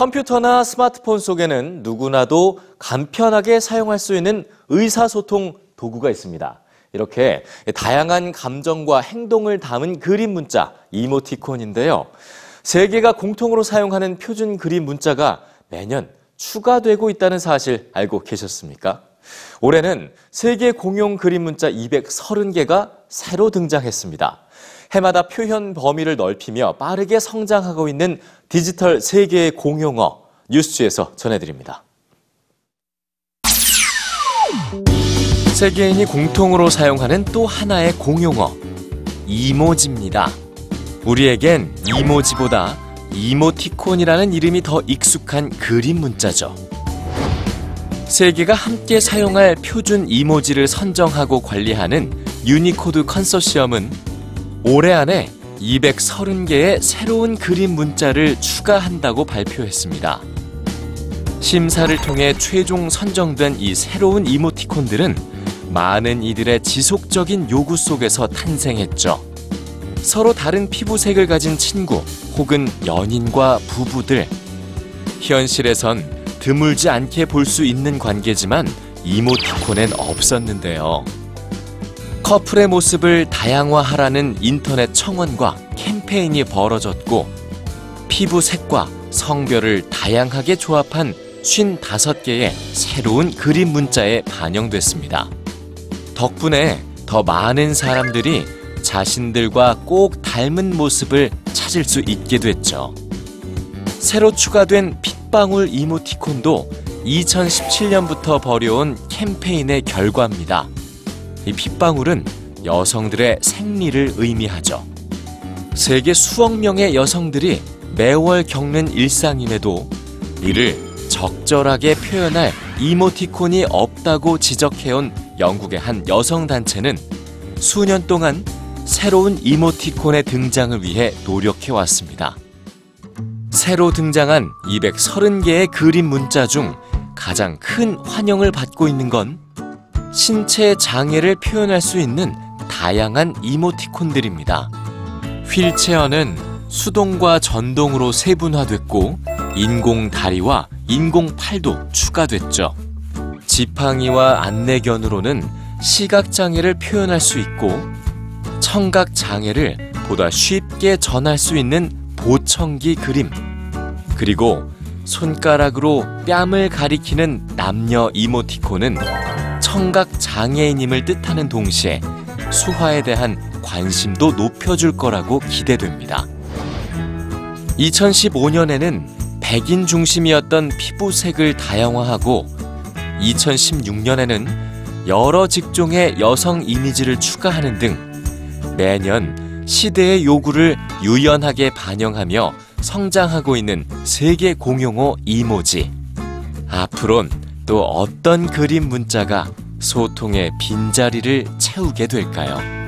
컴퓨터나 스마트폰 속에는 누구나도 간편하게 사용할 수 있는 의사소통 도구가 있습니다. 이렇게 다양한 감정과 행동을 담은 그림 문자, 이모티콘인데요. 세계가 공통으로 사용하는 표준 그림 문자가 매년 추가되고 있다는 사실 알고 계셨습니까? 올해는 세계 공용 그림 문자 230개가 새로 등장했습니다. 해마다 표현 범위를 넓히며 빠르게 성장하고 있는 디지털 세계의 공용어 뉴스에서 전해드립니다. 세계인이 공통으로 사용하는 또 하나의 공용어 이모지입니다. 우리에겐 이모지보다 이모티콘이라는 이름이 더 익숙한 그림 문자죠. 세계가 함께 사용할 표준 이모지를 선정하고 관리하는 유니코드 컨소시엄은 올해 안에 230개의 새로운 그림 문자를 추가한다고 발표했습니다. 심사를 통해 최종 선정된 이 새로운 이모티콘들은 많은 이들의 지속적인 요구 속에서 탄생했죠. 서로 다른 피부색을 가진 친구 혹은 연인과 부부들. 현실에선 드물지 않게 볼 수 있는 관계지만 이모티콘엔 없었는데요. 커플의 모습을 다양화하라는 인터넷 청원과 캠페인이 벌어졌고 피부 색과 성별을 다양하게 조합한 55개의 새로운 그림 문자에 반영됐습니다. 덕분에 더 많은 사람들이 자신들과 꼭 닮은 모습을 찾을 수 있게 됐죠. 새로 추가된 핏방울 이모티콘도 2017년부터 벌여온 캠페인의 결과입니다. 이 핏방울은 여성들의 생리를 의미하죠. 세계 수억 명의 여성들이 매월 겪는 일상임에도 이를 적절하게 표현할 이모티콘이 없다고 지적해온 영국의 한 여성단체는 수년 동안 새로운 이모티콘의 등장을 위해 노력해왔습니다. 새로 등장한 230개의 그림 문자 중 가장 큰 환영을 받고 있는 건 신체 장애를 표현할 수 있는 다양한 이모티콘들입니다. 휠체어는 수동과 전동으로 세분화됐고 인공 다리와 인공 팔도 추가됐죠. 지팡이와 안내견으로는 시각 장애를 표현할 수 있고 청각 장애를 보다 쉽게 전할 수 있는 보청기 그림 그리고 손가락으로 뺨을 가리키는 남녀 이모티콘은 청각 장애인임을 뜻하는 동시에 수화에 대한 관심도 높여줄 거라고 기대됩니다. 2015년에는 백인 중심이었던 피부색을 다양화하고 2016년에는 여러 직종의 여성 이미지를 추가하는 등 매년 시대의 요구를 유연하게 반영하며 성장하고 있는 세계 공용어 이모지. 앞으론 또 어떤 그림 문자가 소통의 빈자리를 채우게 될까요?